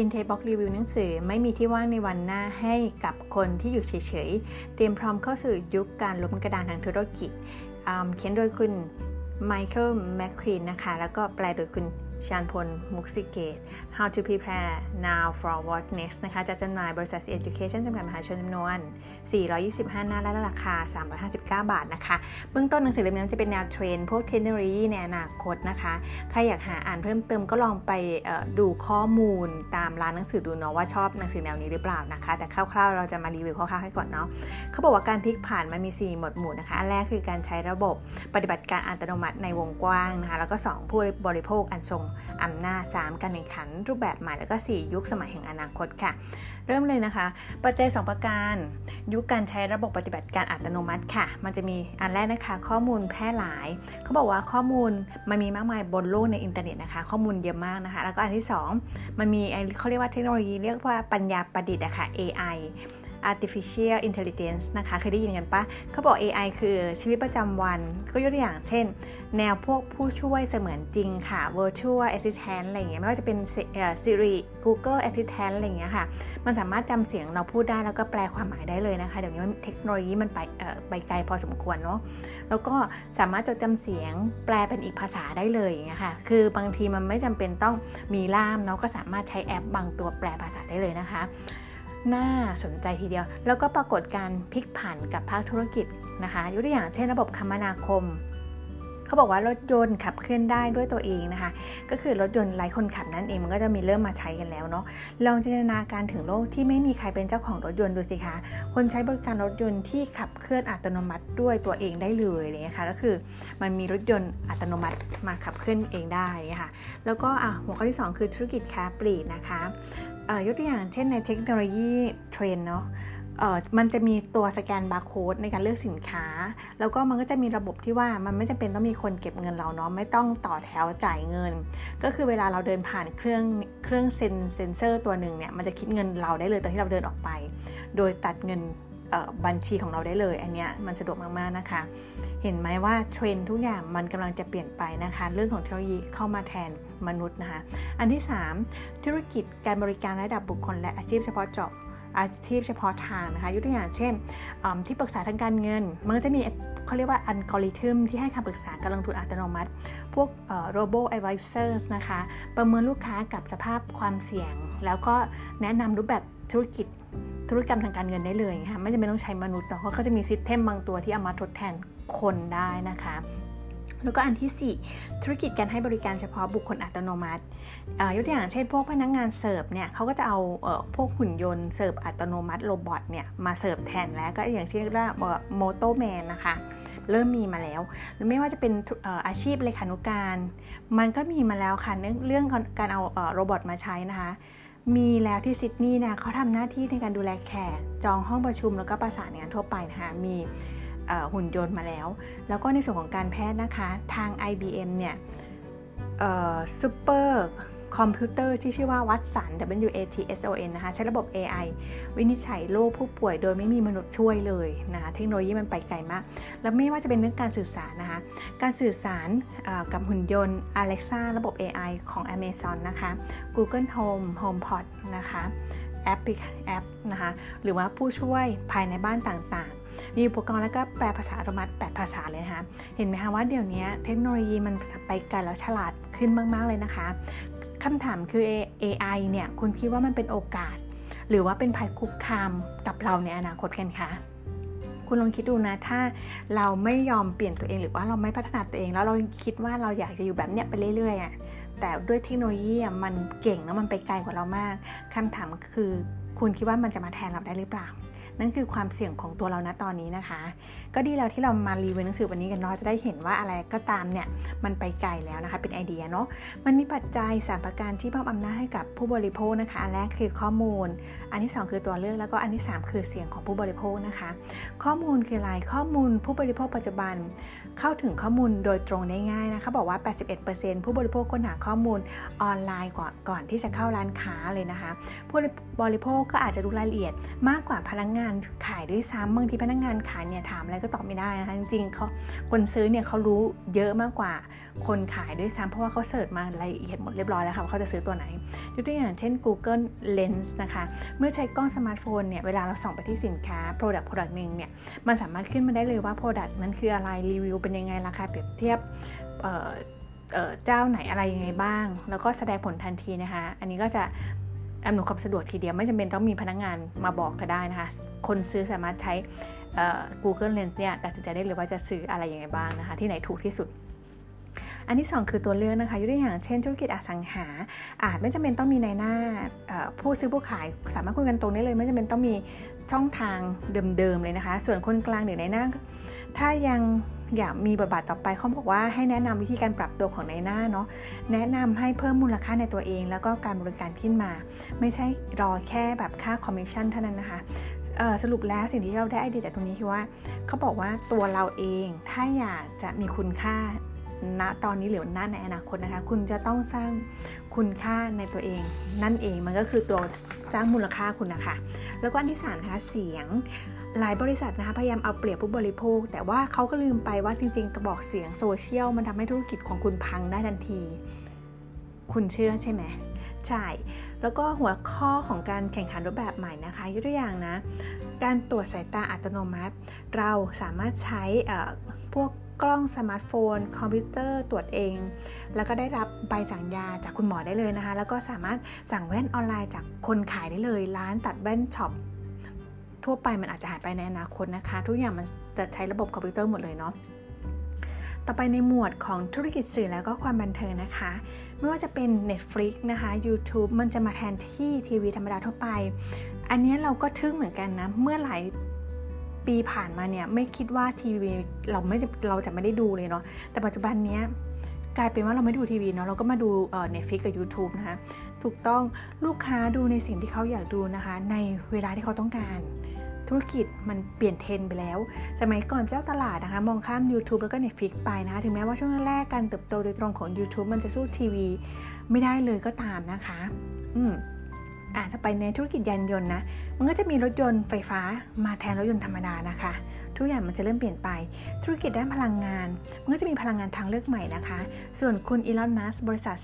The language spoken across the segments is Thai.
Intake Box Review หนังสือไม่มีที่ว่างในวันหน้าให้กับคนที่อยู่เฉยๆ เตรียมพร้อมเข้าสู่ยุคการล้มกระดานทางธุรกิจ เขียนโดยคุณไมเคิลแมคควีนนะคะ แล้วก็แปลโดยคุณ ชานพล มุกสิเกต How to prepare now for what next นะคะจะจำหน่ายบริษัท Education จำกัดมหาชนจำนวน 425 หน้าและราคา 359 บาทนะคะ เบื้องต้นหนังสือเล่มนี้จะเป็นแนวเทรน พวกเทคโนโลยีในอนาคตนะคะ ใครอยากหาอ่านเพิ่มเติมก็ลองไปดูข้อมูลตามร้านหนังสือดูเนาะว่าชอบหนังสือแนวนี้หรือเปล่านะคะ แต่คร่าวๆเราจะมารีวิวคร่าวๆให้ก่อนเนาะเขาบอกว่าการพลิกผ่านมันมี 4 หมวดหมู่นะคะ อันแรกคือการใช้ระบบปฏิบัติการอัตโนมัติในวงกว้างนะคะ แล้วก็ 2 ผู้บริโภคอันทรงอำนาจ 3 การแข่งขันรูปแบบใหม่แล้วก็ 4 ยุคสมัยแห่งอนาคตค่ะ เริ่มเลยนะคะ ปัจจัย 2 ประการ ยุคการใช้ระบบปฏิบัติการอัตโนมัติค่ะ มันจะมีอันแรกนะคะ ข้อมูลแพร่หลาย เขาบอกว่าข้อมูลมันมีมากมายบนโลกในอินเทอร์เน็ตนะคะ ข้อมูลเยอะมากนะคะ แล้วก็อันที่ 2 มันมีเขาเรียกว่าเทคโนโลยีเรียกว่าปัญญาประดิษฐ์อะค่ะ AI artificial intelligence นะคะเคยได้ยินกันปะเขาบอก AI คือชีวิตประจำวัน ก็ยกตัวอย่างเช่น แนวพวกผู้ช่วยเสมือนจริงค่ะ virtual assistant อะไรเงี้ยไม่ว่าจะเป็น Siri Google Assistant อะไรเงี้ยค่ะ มันสามารถจำเสียงเราพูดได้แล้วก็แปลความหมายได้เลยนะคะ เดี๋ยวนี้เทคโนโลยีมันไปไปไกลพอสมควรเนาะแล้วก็สามารถจดจำเสียงแปลเป็นอีกภาษาได้เลยอย่างเงี้ยค่ะ คือบางทีมันไม่จำเป็นต้องมีล่ามเนาะก็สามารถใช้แอปบางตัวแปลภาษาได้เลยนะคะ น่าสนใจทีเดียว แล้วก็ปรากฏการพลิกผันกับภาคธุรกิจนะคะยกตัวอย่างเช่นระบบคมนาคมเขาบอกว่ารถยนต์ขับเคลื่อนได้ด้วยตัวเองนะคะ ก็คือรถยนต์ไร้คนขับนั่นเองมันก็จะมีเริ่มมาใช้กันแล้วเนาะลองจินตนาการถึงโลกที่ไม่มีใครเป็นเจ้าของรถยนต์ดูสิคะคนใช้บริการรถยนต์ที่ขับเคลื่อนอัตโนมัติด้วยตัวเองได้เลยเนี่ยค่ะก็คือมันมีรถยนต์อัตโนมัติมาขับเคลื่อนเองได้ค่ะแล้วก็อะหัวข้อที่ 2 คือธุรกิจค้าปลีกนะคะ ยกตัวอย่างเช่นใน technology trend เนาะมันจะมีตัวสแกนบาร์โค้ดในการเลือกสินค้า แล้วก็มันก็จะมีระบบที่ว่ามันไม่จำเป็นต้องมีคนเก็บเงินเราเนาะไม่ต้องต่อแถวจ่ายเงิน ก็คือเวลาเราเดินผ่านเครื่องเครื่องเซนเซนเซอร์ตัวหนึ่งเนี่ยมันจะคิดเงินเราได้เลยตอนที่เราเดินออกไป โดยตัดเงินบัญชีของเราได้เลย อันเนี้ยมันสะดวกมากๆนะคะ เห็นไหมว่าเทรนทุกอย่างมันกำลังจะเปลี่ยนไปนะคะ เรื่องของเทคโนโลยีเข้ามาแทนมนุษย์นะคะ อันที่ 3 ธุรกิจการบริการระดับบุคคล และอาชีพเฉพาะเจาะอาชีพเฉพาะทางนะคะยกตัวอย่างเช่น ที่ปรึกษาทางการเงิน มันก็จะมีเขาเรียกว่าอัลกอริทึมที่ให้คำปรึกษาการลงทุนอัตโนมัติ พวก robo-advisor นะคะ ประเมินลูกค้ากับสภาพความเสี่ยง แล้วก็แนะนำรูปแบบธุรกิจธุรกรรมทางการเงินได้เลยอะค่ะไม่จำเป็นต้องใช้มนุษย์เนาะเพราะเขาจะมี system บางตัวที่เอามาทดแทน คนได้นะคะ แล้วก็อันที่ 4 ธุรกิจการให้บริการเฉพาะบุคคลอัตโนมัติยกตัวอย่างเช่นพวกพนักงานเสิร์ฟเนี่ยเขาก็จะเอาพวกหุ่นยนต์เสิร์ฟอัตโนมัติ robot เนี่ยมาเสิร์ฟแทนแล้วก็อย่างเช่นว่าMotoman นะคะเริ่มมีมาแล้วไม่ว่าจะเป็นอาชีพเลขานุการ มันก็มีมาแล้วค่ะเรื่องการเอา robot มาใช้นะคะ มีแล้วที่ซิดนีย์นะเขาทำหน้าที่ในการดูแลแขก จองห้องประชุมแล้วก็ประสานงานทั่วไปนะคะมี หุ่นยนต์มาแล้ว แล้วก็ในส่วนของการแพทย์นะคะ ทาง IBM เนี่ยซูเปอร์คอมพิวเตอร์ที่ชื่อว่า Watson W A T S O N นะคะ ใช้ระบบ AI วินิจฉัยโรคผู้ป่วยโดยไม่มีมนุษย์ช่วยเลยนะคะเทคโนโลยีมันไปไกลมาก แล้วไม่ว่าจะเป็นเรื่องการสื่อสารนะคะ การสื่อสารกับหุ่นยนต์ Alexa ระบบ AI ของ Amazon นะคะ Google Home HomePod นะคะ แอปแอปนะคะหรือว่าผู้ช่วยภายในบ้านต่างๆ มีอุปกรณ์แล้วก็แปลภาษาอัตโนมัติ8ภาษาเลยนะคะเห็นไหมคะว่าเดี๋ยวนี้เทคโนโลยีมันไปไกลแล้วฉลาดขึ้นมากๆเลยนะคะคำถามคือ AI เนี่ยคุณคิดว่ามันเป็นโอกาส หรือว่าเป็นภัยคุกคามกับเราในอนาคตกันคะคุณลองคิดดูนะ ถ้าเราไม่ยอมเปลี่ยนตัวเองหรือว่าเราไม่พัฒนาตัวเอง แล้วเราคิดว่าเราอยากจะอยู่แบบเนี้ยไปเรื่อยๆอะ แต่ด้วยเทคโนโลยีมันเก่งแล้วมันไปไกลกว่าเรามากคำถามคือคุณคิดว่ามันจะมาแทนเราได้หรือเปล่า นั่นคือความเสี่ยงของตัวเราณตอนนี้นะคะ ก็ดีแล้วที่เรามารีวิวหนังสือวันนี้กันเนาะจะได้เห็นว่าอะไรก็ตามเนี่ยมันไปไกลแล้วนะคะ เป็นไอเดียเนาะมันมีปัจจัยสามประการที่มอบอำนาจให้กับผู้บริโภคนะคะอันแรกคือข้อมูล อันที่ 2 คือตัวเลือกแล้วก็อันที่ 3 คือเสียงของผู้บริโภคนะคะ ข้อมูลคืออะไรข้อมูลผู้บริโภคปัจจุบัน เข้าถึงข้อมูลโดยตรงได้ง่ายนะคะบอกว่า 81%ผู้บริโภคค้นหาข้อมูลออนไลน์ก่อนก่อนที่จะเข้าร้านค้าเลยนะคะ ผู้บริโภคก็อาจจะรู้รายละเอียดมากกว่าพนักงงานขายด้วยซ้ำบางทีพนักงงานขายเนี่ยถามอะไรก็ตอบไม่ได้นะคะจริงๆเขาคนซื้อเนี่ยเขารู้เยอะมากกว่าคนขายด้วยซ้ำเพราะว่าเขา search มารายละเอียดหมดเรียบร้อยแล้วค่ะว่าเขาจะซื้อตัวไหนยกตัวอย่างเช่น Google Lens นะคะ เมื่อใช้กล้องสมาร์ทโฟนเนี่ยเวลาเราส่องไปที่สินค้า Product Product หนึ่งเนี่ยมันสามารถขึ้นมาได้เลยว่า Product นั้นคืออะไรรีวิวเป็นยังไงราคาเปรียบเทียบเจ้าไหนอะไรยังไงบ้าง แล้วก็แสดงผลทันทีนะคะ อันนี้ก็จะอำนวยความสะดวกทีเดียวไม่จำเป็นต้องมีพนักงานมาบอกก็ได้นะคะ คนซื้อสามารถใช้ Google Lens เนี่ยตัดสินใจได้เลยว่าจะซื้ออะไรยังไงบ้างนะคะ ที่ไหนถูกที่สุด อันที่ 2 คือตัวเลือกนะคะยกตัวอย่างเช่นธุรกิจอสังหา อาจไม่จำเป็นต้องมีในหน้าผู้ซื้อผู้ขายสามารถคุยกันตรงได้เลย ไม่จำเป็นต้องมีช่องทางเดิมๆเลยนะคะ ส่วนคนกลางหรือในหน้าถ้ายัง อยากมีบทบาทต่อไปเขาบอกว่าให้แนะนำวิธีการปรับตัวของในหน้าเนาะแนะนำให้เพิ่มมูลค่าในตัวเอง แล้วก็การบริการขึ้นมา ไม่ใช่รอแค่แบบค่าคอมมิชชั่นเท่านั้นนะคะสรุปแล้วสิ่งที่เราได้ไอเดียจากตรงนี้คือว่าเขาบอกว่าตัวเราเองถ้าอยากจะมีคุณค่าณตอนนี้หรือณในอนาคตนะคะ คุณจะต้องสร้างคุณค่าในตัวเอง นั่นเองมันก็คือตัวสร้างมูลค่าคุณนะคะ แล้วก็อันที่สามนะคะเสียง หลายบริษัทนะคะพยายามเอาเปรียบผู้บริโภค แต่ว่าเขาก็ลืมไปว่าจริงๆ กระบอกเสียงโซเชียลมันทำให้ธุรกิจของคุณพังได้ทันที คุณเชื่อใช่ไหมใช่ แล้วก็หัวข้อของการแข่งขันรูปแบบใหม่นะคะยกตัวอย่างนะ การตรวจสายตาอัตโนมัติ เราสามารถใช้พวกกล้องสมาร์ทโฟน คอมพิวเตอร์ตรวจเอง แล้วก็ได้รับใบสั่งยาจากคุณหมอได้เลยนะคะ แล้วก็สามารถสั่งแว่นออนไลน์จากคนขายได้เลย ร้านตัดแว่น shop ทั่วไปมันอาจจะหายไปในอนาคตนะคะ ทุกอย่างมันจะใช้ระบบคอมพิวเตอร์หมดเลยเนาะต่อไปในหมวดของธุรกิจสื่อแล้วก็ความบันเทิงนะคะ ไม่ว่าจะเป็น Netflix นะคะ YouTube มันจะมาแทนที่ทีวีธรรมดาทั่วไป อันนี้เราก็ทึ่งเหมือนกันนะ เมื่อหลายปีผ่านมาเนี่ยไม่คิดว่าทีวีเราไม่เราจะไม่ได้ดูเลยเนาะแต่ปัจจุบันเนี้ยกลายเป็นว่าเราไม่ดูทีวีเนาะเราก็มาดูเน็ตฟลิกกับ YouTube นะคะ ถูกต้องลูกค้าดูในสิ่งที่เขาอยากดูนะคะ ในเวลาที่เขาต้องการ ธุรกิจมันเปลี่ยนเทรนไปแล้ว สมัยก่อนเจ้าตลาดนะคะ มองข้าม YouTube แล้วก็ Netflix ไปนะคะ ถึงแม้ว่าช่วงแรกการเติบโตโดยตรงของ YouTube มันจะสู้ทีวี ไม่ได้เลยก็ตามนะคะ อืมอะถ้าไปในธุรกิจยานยนต์นะ มันก็จะมีรถยนต์ไฟฟ้ามาแทนรถยนต์ธรรมดานะคะ ทุกอย่างมันจะเริ่มเปลี่ยนไป ธุรกิจด้านพลังงาน มันก็จะมีพลังงานทางเลือกใหม่นะคะ ส่วนคุณอีลอน มัสบริษัท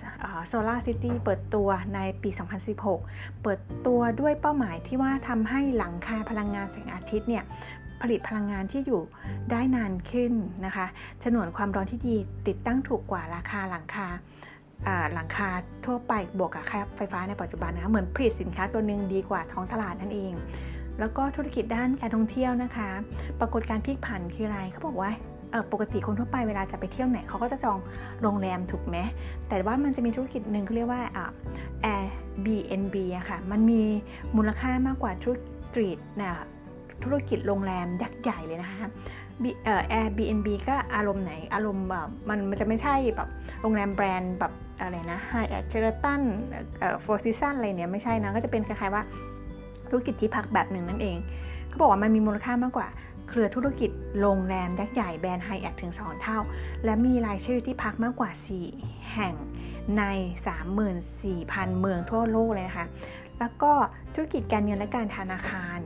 โซลาร์ซิตี้เปิดตัวในปี 2016 เปิดตัวด้วยเป้าหมายที่ว่าทำให้หลังคาพลังงานแสงอาทิตย์เนี่ยผลิตพลังงานที่อยู่ได้นานขึ้นนะคะฉนวนความร้อนที่ดีติดตั้งถูกกว่าราคาหลังคาหลังคาทั่วไปบวกกับค่าไฟฟ้าในปัจจุบันนะคะเหมือนผลิตสินค้าตัวหนึ่งดีกว่าท้องตลาดนั่นเอง แล้วก็ธุรกิจด้านการท่องเที่ยวนะคะ ปรากฏการพลิกผันคืออะไรเขาบอกว่าปกติคนทั่วไปเวลาจะไปเที่ยวไหนเขาก็จะจองโรงแรมถูกไหมแต่ว่ามันจะมีธุรกิจหนึ่งเขาเรียกว่า Airbnb อะค่ะ มันมีมูลค่ามากกว่าธุรกิจนะธุรกิจโรงแรมยักษ์ใหญ่เลยนะคะเอ่อ Airbnb ก็อารมณ์ไหนอารมณ์แบบมันมันจะไม่ใช่แบบโรงแรมแบรนด์แบบอะไรนะ Hyatt Sheraton เอ่อ Four Seasons อะไรเนี่ยไม่ใช่นะ ก็จะเป็นคล้ายๆว่า ธุรกิจที่พักแบบหนึ่งนั่นเองเขาบอกว่ามันมีมูลค่ามากกว่าเครือธุรกิจโรงแรมยักษ์ใหญ่แบรนด์ไฮแอทถึง 2 เท่า และมีรายชื่อที่พักมากกว่า 4 แห่งใน 34,000 เมืองทั่วโลกเลยนะคะ แล้วก็ธุรกิจการเงินและการธนาคาร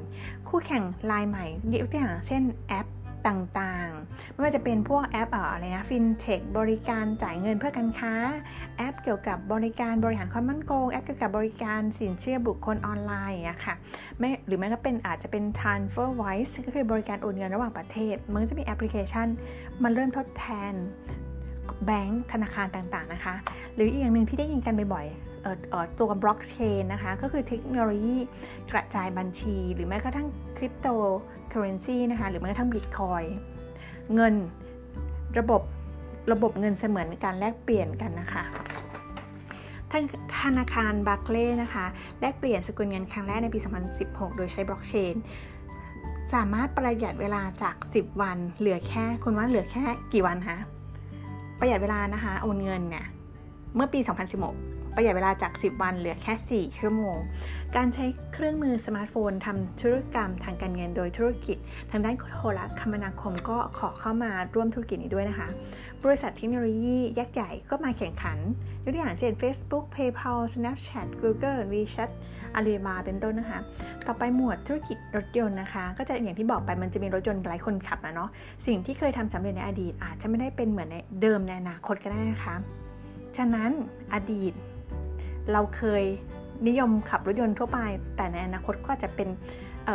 คู่แข่งรายใหม่ยกตัวอย่างเช่นแอป ต่างๆ ไม่ว่าจะเป็นพวกแอปอะไรนะฟินเทคบริการจ่ายเงินเพื่อการค้า แอปเกี่ยวกับบริการบริหารความมั่นคงแอปเกี่ยวกับบริการสินเชื่อบุคคลออนไลน์อย่างเงี้ยค่ะไม่หรือแม้ก็เป็นอาจจะเป็น TransferWise ก็คือบริการโอนเงินระหว่างประเทศ มันจะมีแอปพลิเคชัน มันเริ่มทดแทนแบงก์ธนาคารต่างๆนะคะ หรืออีกอย่างหนึ่งที่ได้ยินกันบ่อย ตัวบล็อกเชนนะคะ ก็คือเทคโนโลยีกระจายบัญชี หรือแม้กระทั่งคริปโตเคอร์เรนซีนะคะ หรือแม้กระทั่งบิตคอยน์เงินระบบระบบเงินเสมือนการแลกเปลี่ยนกันนะคะธนาคาร Barclays นะคะ แลกเปลี่ยนสกุลเงินครั้งแรกในปี 2016 โดยใช้บล็อกเชนสามารถประหยัดเวลาจาก 10 วัน เหลือแค่คุณว่าเหลือแค่กี่วันคะประหยัดเวลานะคะ โอนเงินเนี่ย เมื่อปี 2016 ประหยัดเวลาจาก 10 วันเหลือแค่ 4 ชั่วโมง การใช้เครื่องมือสมาร์ทโฟนทำธุรกรรมทางการเงินโดยธุรกิจ ทางด้านโทรคมนาคมก็ขอเข้ามาร่วมธุรกิจนี้ด้วยนะคะ บริษัทเทคโนโลยียักษ์ใหญ่ก็มาแข่งขันยกตัวอย่างเช่น Facebook PayPal Snapchat Google WeChat อาลีบาเป็นต้นนะคะ ต่อไปหมวดธุรกิจรถยนต์นะคะ ก็จะอย่างที่บอกไปมันจะมีรถยนต์หลายคนขับนะเนาะ สิ่งที่เคยทำสำเร็จในอดีตอาจจะไม่ได้เป็นเหมือนในเดิมในอนาคตก็ได้นะคะ ฉะนั้นอดีต เราเคยนิยมขับรถยนต์ทั่วไป แต่ในอนาคตก็จะเป็น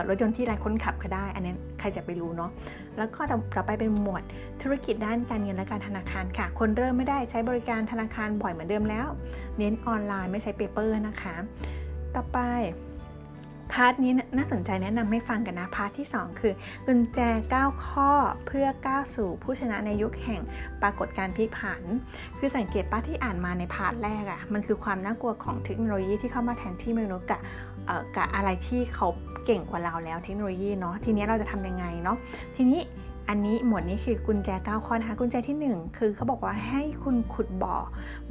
รถยนต์ที่หลายคนขับก็ได้ อันนี้ใครจะไปรู้เนาะ แล้วก็ต่อไปเป็นหมวดธุรกิจด้านการเงินและการธนาคารค่ะ คนเริ่มไม่ได้ใช้บริการธนาคารบ่อยเหมือนเดิมแล้ว เน้นออนไลน์ไม่ใช้ paper นะคะ ต่อไป part นี้น่าสนใจแนะนำให้ฟังกันนะ part ที่ 2 คือกุญแจ 9 ข้อเพื่อก้าวสู่ผู้ชนะในยุคแห่งปรากฏการณ์พลิกผัน คือสังเกตว่าที่อ่านมาใน part แรกอะ่ะมันคือความน่ากลัวของเทคโนโลยีที่เข้ามาแทนที่มนุษย์กับกับอะไรที่เขาเก่งกว่าเราแล้วเทคโนโลยีเนาะทีนี้เราจะทำยังไงเนาะทีนี้ อันนี้หมวดนี้คือกุญแจ 9 ข้อนะคะ กุญแจที่ 1 คือเขาบอกว่าให้คุณขุดบ่อ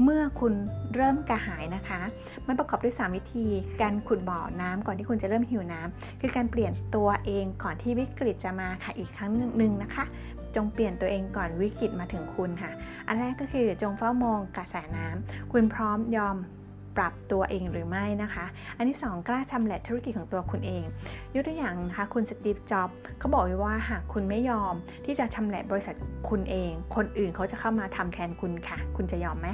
เมื่อคุณเริ่มกระหายนะคะ มันประกอบด้วย 3 วิธี การขุดบ่อน้ำก่อนที่คุณจะเริ่มหิวน้ำคือการเปลี่ยนตัวเองก่อนที่วิกฤตจะมาค่ะอีกครั้งหนึ่งนะคะ จงเปลี่ยนตัวเองก่อนวิกฤตมาถึงคุณค่ะ อันแรกก็คือจงเฝ้ามองกระแสน้ำคุณพร้อมยอม ปรับตัวเองหรือไม่นะคะ อันที่ 2 กล้าชำแหละธุรกิจของตัวคุณเอง ยกตัวอย่างนะคะคุณสตีฟ จ็อบเขาบอกไว้ว่าหากคุณไม่ยอมที่จะชำแหละบริษัทคุณเอง คนอื่นเขาจะเข้ามาทำแทนคุณค่ะ คุณจะยอมไหม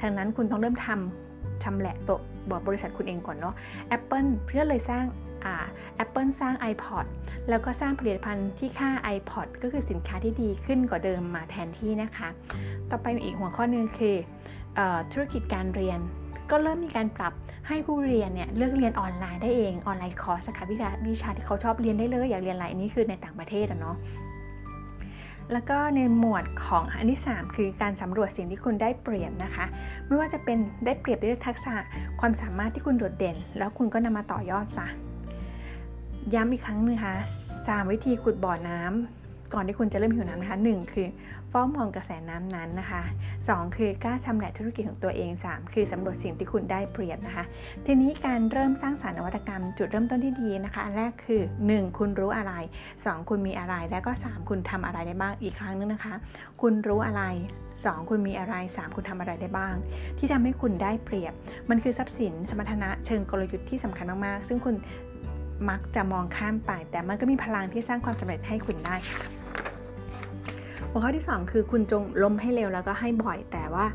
ทางนั้นคุณต้องเริ่มทำชำแหละตัวบริษัทคุณเองก่อนเนาะ Apple เพื่อเลยสร้างอ่า Apple สร้าง iPod แล้วก็สร้างผลิตภัณฑ์ที่ค่า iPod ก็คือสินค้าที่ดีขึ้นกว่าเดิมมาแทนที่นะคะ ต่อไปอีกหัวข้อนึงคือธุรกิจการเรียน ก็เริ่มมีการปรับให้ผู้เรียนเนี่ยเลือกเรียนออนไลน์ได้เอง online course ค่ะวิชาวิชาที่เขาชอบเรียนได้เลยอยากเรียนอะไรอันนี้คือในต่างประเทศอะเนาะแล้วก็ในหมวดของอันที่ 3 คือการสำรวจสิ่งที่คุณได้เปรียบนะคะ ไม่ว่าจะเป็นได้เปรียบด้วยทักษะความสามารถที่คุณโดดเด่น แล้วคุณก็นำมาต่อยอดซะย้ำอีกครั้งนึงค่ะสามวิธีขุดบ่อน้ำ ก่อนที่คุณจะเริ่มหิวน้ำนะคะหนึ่งคือเฝ้ามองกระแสน้ำนั้นนะคะ 2 คือกล้าชำแหละธุรกิจของตัวเอง 3 คือสำรวจสิ่งที่คุณได้เปรียบนะคะ ทีนี้การเริ่มสร้างสารรค์นวัตกรรม จุดเริ่มต้นที่ดีนะคะ อันแรกคือ 1. คุณรู้อะไร 2. คุณมีอะไร และก็ 3 คุณทำอะไรได้บ้างอีกครั้งนึงนะคะ คุณรู้อะไร 2. คุณมีอะไร 3 คุณทำอะไรได้บ้าง ที่ทำให้คุณได้เปรียบ มันคือทรัพย์สินสมรรถนะเชิงกลยุทธ์ที่สำคัญมากๆ ซึ่งคุณมักจะมองข้ามไป แต่มันก็มีพลังที่สร้างความสำเร็จให้คุณได้ หัวข้อที่ 2 คือคุณจงล้มให้เร็วแล้วก็ให้บ่อยแต่ว่า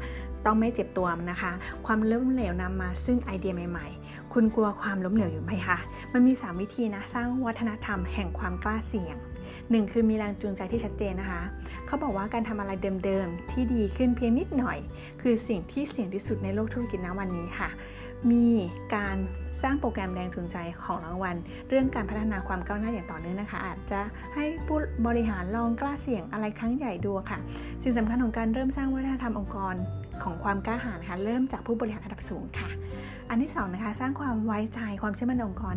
ต้องไม่เจ็บตัวนะคะ ความล้มเหลวนำมาซึ่งไอเดียใหม่ ๆ คุณกลัวความล้มเหลวอยู่ไหมคะ มันมี 3 วิธีนะ สร้างวัฒนธรรมแห่งความกล้าเสี่ยง 1 คือมีแรงจูงใจที่ชัดเจนนะคะ เขาบอกว่าการทำอะไรเดิมๆ ที่ดีขึ้นเพียงนิดหน่อย คือสิ่งที่เสี่ยงที่สุดในโลกธุรกิจณวันนี้ค่ะ มีการสร้างโปรแกรมแรงจูงใจของรางวัล เรื่องการพัฒนาความก้าวหน้าอย่างต่อเนื่องนะคะ อาจจะให้ผู้บริหารลองกล้าเสี่ยงอะไรครั้งใหญ่ดูค่ะ สิ่งสำคัญของการเริ่มสร้างวัฒนธรรมองค์กร ของความกล้าหาญนะคะเริ่มจากผู้บริหารระดับสูงค่ะ อันที่2นะคะสร้างความไว้ใจความเชื่อมั่นองค์กร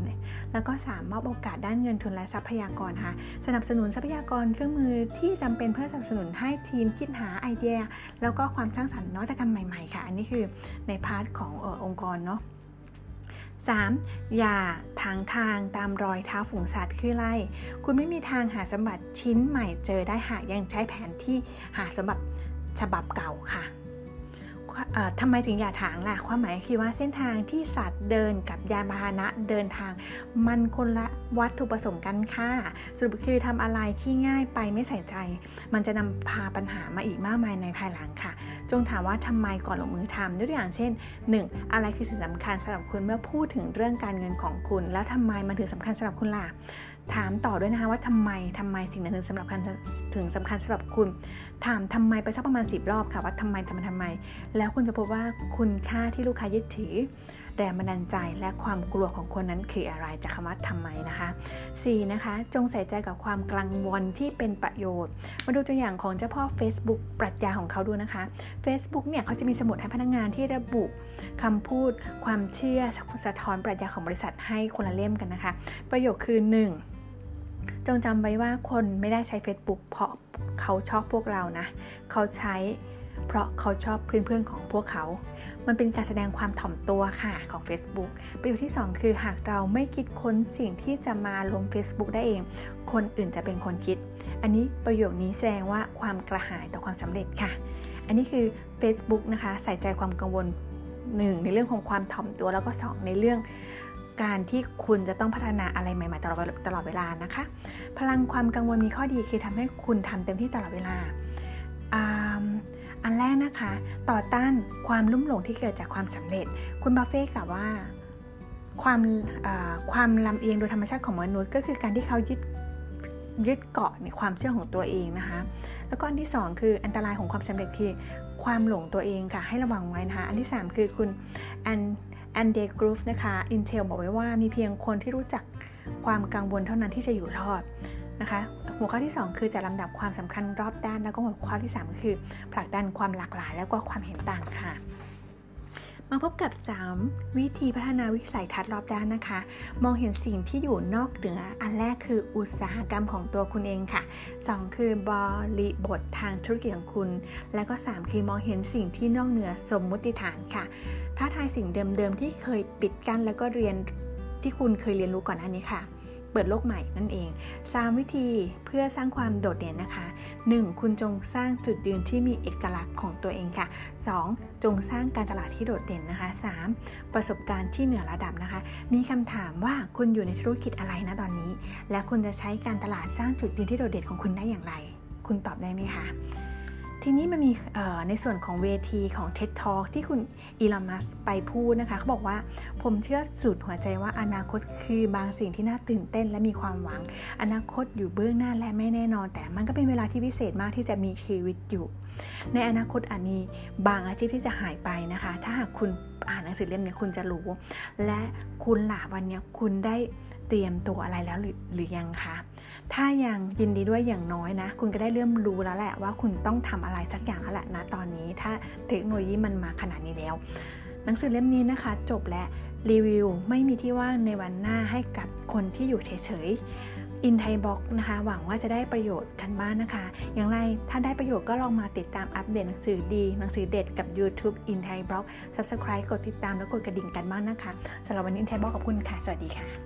แล้วก็ 3 มอบโอกาสด้านเงินทุนและทรัพยากรค่ะสนับสนุนทรัพยากรเครื่องมือที่จำเป็นเพื่อสนับสนุนให้ทีมคิดหาไอเดีย แล้วก็ความสร้างสรรค์นวัตกรรมใหม่ๆค่ะ อันนี้คือใน part ขององค์กรเนาะ 3. อย่าถางทางตามรอยเท้าฝูงสัตว์คือไรคุณไม่มีทางหาสมบัติชิ้นใหม่เจอได้หากยังใช้แผนที่หาสมบัติฉบับเก่าค่ะ ทำไมถึงอย่าถางล่ะ ความหมายคือว่าเส้นทางที่สัตว์เดินกับยานพาหนะเดินทาง มันคนละวัตถุประสงค์กันค่ะ สรุปคือทำอะไรที่ง่ายไปไม่ใส่ใจ มันจะนำพาปัญหามาอีกมากมายในภายหลังค่ะ จงถามว่าทำไมก่อนลงมือทำด้วยอย่างเช่น 1. อะไรคือสิ่งสำคัญสำหรับคุณเมื่อพูดถึงเรื่องการเงินของคุณ แล้วทำไมมันถึงสำคัญสำหรับคุณล่ะถามต่อด้วยนะคะว่าทำไมทำไมสิ่งนั้นถึงสำหรับถึงสำคัญสำหรับคุณ ถามทำไมไปสักประมาณ 10 รอบค่ะว่าทำไมทำไมทำไม แล้วคุณจะพบว่าคุณค่าที่ลูกค้ายึดถือแรงบันดาลใจและความกลัวของคนนั้นคืออะไรจากคำว่าทำไมนะคะ 4. นะคะ จงใส่ใจกับความกังวลที่เป็นประโยชน์ มาดูตัวอย่างของเจ้าพ่อ Facebook ปรัชญาของเขาดูนะคะ Facebook เนี่ยเขาจะมีสมุดให้พนักงงานที่ระบุคำพูด ความเชื่อสะท้อนปรัชญาของบริษัทให้คนละเล่มกันนะคะ ประโยคคือ 1 จงจำไว้ว่าคนไม่ได้ใช้ Facebook เพราะเขาชอบพวกเรานะ เขาใช้เพราะเขาชอบเพื่อนๆของพวกเขา มันเป็นการแสดงความถ่อมตัวค่ะของ Facebook ประโยคที่ 2 คือหากเราไม่คิดค้นสิ่งที่จะมาลง Facebook ได้เอง คนอื่นจะเป็นคนคิด อันนี้ประโยคนี้แสดงว่าความกระหายต่อความสำเร็จค่ะ อันนี้คือ Facebook นะคะ ใส่ใจความกังวล 1 ในเรื่องของความถ่อมตัวแล้วก็ 2 ในเรื่อง การที่คุณจะต้องพัฒนาอะไรใหม่ๆตลอดตลอดเวลานะคะ พลังความกังวลมีข้อดีคือทำให้คุณทำเต็มที่ตลอดเวลาอันแรกนะคะ ต่อต้านความลุ่มหลงที่เกิดจากความสำเร็จ คุณบัฟเฟตต์กล่าวว่าความความลำเอียงโดยธรรมชาติของมนุษย์ ก็คือการที่เขายึดยึดเกาะในความเชื่อของตัวเองนะคะ แล้วก็อันที่ 2 คืออันตรายของความสำเร็จคือความหลงตัวเองค่ะให้ระวังไว้นะคะ อันที่ 3 คือคุณแอน แอนดี้ โกรฟนะคะ Intel บอกไว้ว่ามีเพียงคนที่รู้จักความกังวลเท่านั้นที่จะอยู่รอดนะคะ หัวข้อที่ 2 คือจัดลำดับความสำคัญรอบด้าน แล้วก็หัวข้อที่3ก็คือผลักดันความหลากหลาย แล้วก็ความเห็นต่างค่ะ มาพบกับ 3 วิธีพัฒนาวิสัยทัศน์รอบด้านนะคะ มองเห็นสิ่งที่อยู่นอกเหนือ อันแรกคืออุตสาหกรรมของตัวคุณเองค่ะ 2 คือบริบททางธุรกิจของคุณ แล้วก็ 3 คือมองเห็นสิ่งที่นอกเหนือสมมุติฐานค่ะ ท้าทายสิ่งเดิมๆที่เคยปิดกั้นแล้วก็เรียนที่คุณเคยเรียนรู้ก่อนอันนี้ค่ะ เปิดโลกใหม่นั่นเอง 3 วิธีเพื่อสร้างความโดดเด่นนะคะ 1. คุณจงสร้างจุดยืนที่มีเอกลักษณ์ของตัวเองค่ะ 2. จงสร้างการตลาดที่โดดเด่นนะคะ 3. ประสบการณ์ที่เหนือระดับนะคะ มีคำถามว่าคุณอยู่ในธุรกิจอะไรนะตอนนี้ และคุณจะใช้การตลาดสร้างจุดยืนที่โดดเด่นของคุณได้อย่างไร คุณตอบได้ไหมคะ ทีนี้มันมีในส่วนของเวทีของ TED Talk ที่คุณอีลอนมัสไปพูดนะคะเขาบอกว่าผมเชื่อสุดหัวใจว่าอนาคตคือบางสิ่งที่น่าตื่นเต้นและมีความหวัง อนาคตอยู่เบื้องหน้าและไม่แน่นอน แต่มันก็เป็นเวลาที่พิเศษมากที่จะมีชีวิตอยู่ ในอนาคตอันนี้บางอาชีพที่จะหายไปนะคะ ถ้าหากคุณอ่านหนังสือเล่มนี้คุณจะรู้ และคุณหลาวันนี้คุณได้เตรียมตัวอะไรแล้วหรือยังคะ ถ้ายังยินดีด้วยอย่างน้อยนะ คุณก็ได้เริ่มรู้แล้วแหละว่าคุณต้องทำอะไรสักอย่างแล้วแหละนะตอนนี้ถ้าเทคโนโลยีมันมาขนาดนี้แล้ว หนังสือเล่มนี้นะคะ จบและรีวิวไม่มีที่ว่างในวันหน้าให้กับคนที่อยู่เฉยๆอินไทยบ็อกนะคะ หวังว่าจะได้ประโยชน์กันบ้างนนะคะ อย่างไรถ้าได้ประโยชน์ก็ลองมาติดตามอัปเดตหนังสือดี หนังสือเด็ดกับ YouTube อินไทยบล็อก Subscribe กดติดตามแล้วกดกระดิ่งกันบ้างนะคะสำหรับวันนี้อินไทยบล็อกขอบคุณค่ะ สวัสดีค่ะ